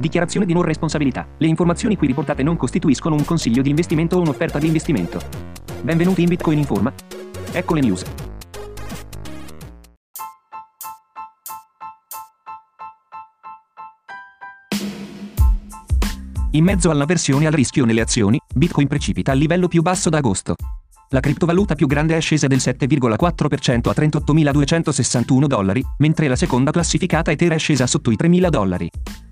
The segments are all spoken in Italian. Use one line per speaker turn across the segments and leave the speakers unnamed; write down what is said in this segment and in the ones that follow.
Dichiarazione di non responsabilità. Le informazioni qui riportate non costituiscono un consiglio di investimento o un'offerta di investimento. Benvenuti in Bitcoin Informa. Ecco le news. In mezzo alla versione al rischio nelle azioni, Bitcoin precipita al livello più basso da agosto. La criptovaluta più grande è scesa del 7,4% a 38.261 dollari, mentre la seconda classificata Ether è scesa sotto i 3.000 dollari.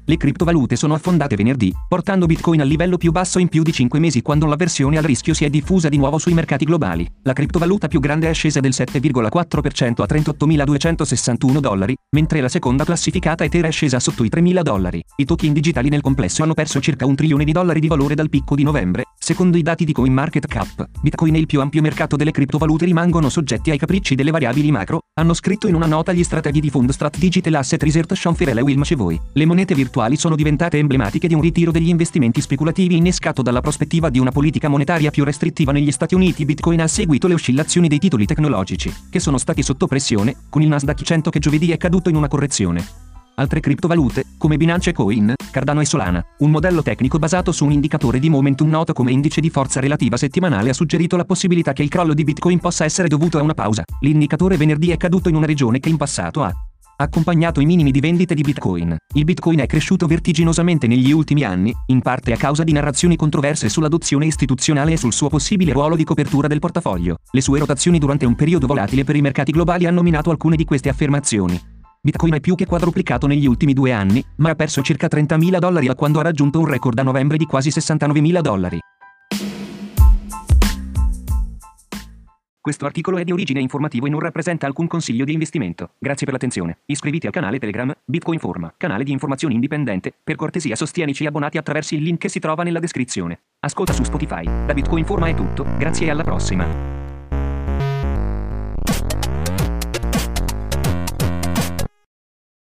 Le criptovalute sono affondate venerdì, portando Bitcoin al livello più basso in più di 5 mesi quando l'avversione al rischio si è diffusa di nuovo sui mercati globali. La criptovaluta più grande è scesa del 7,4% a 38.261 dollari, mentre la seconda classificata Ether è scesa sotto i 3.000 dollari. I token digitali nel complesso hanno perso circa un trilione di dollari di valore dal picco di novembre, secondo i dati di CoinMarketCap. Bitcoin e il più ampio mercato delle criptovalute rimangono soggetti ai capricci delle variabili macro, hanno scritto in una nota gli strateghi di Fundstrat Digital Asset Research Sean Firella e Will Macevoi. Le monete virtuali sono diventate emblematiche di un ritiro degli investimenti speculativi innescato dalla prospettiva di una politica monetaria più restrittiva negli Stati Uniti. Bitcoin ha seguito le oscillazioni dei titoli tecnologici, che sono stati sotto pressione, con il Nasdaq 100 che giovedì è caduto in una correzione. Altre criptovalute, come Binance Coin, Cardano e Solana, un modello tecnico basato su un indicatore di momentum noto come indice di forza relativa settimanale ha suggerito la possibilità che il crollo di Bitcoin possa essere dovuto a una pausa. L'indicatore venerdì è caduto in una regione che in passato ha accompagnato i minimi di vendite di Bitcoin. Il Bitcoin è cresciuto vertiginosamente negli ultimi anni, in parte a causa di narrazioni controverse sull'adozione istituzionale e sul suo possibile ruolo di copertura del portafoglio. Le sue rotazioni durante un periodo volatile per i mercati globali hanno minato alcune di queste affermazioni. Bitcoin è più che quadruplicato negli ultimi due anni, ma ha perso circa 30.000 dollari da quando ha raggiunto un record a novembre di quasi 69.000 dollari. Questo articolo è di origine informativo e non rappresenta alcun consiglio di investimento. Grazie per l'attenzione. Iscriviti al canale Telegram Bitcoin Forma, canale di informazioni indipendente. Per cortesia sostienici abbonati attraverso il link che si trova nella descrizione. Ascolta su Spotify. Da Bitcoin Forma è tutto, grazie e alla prossima.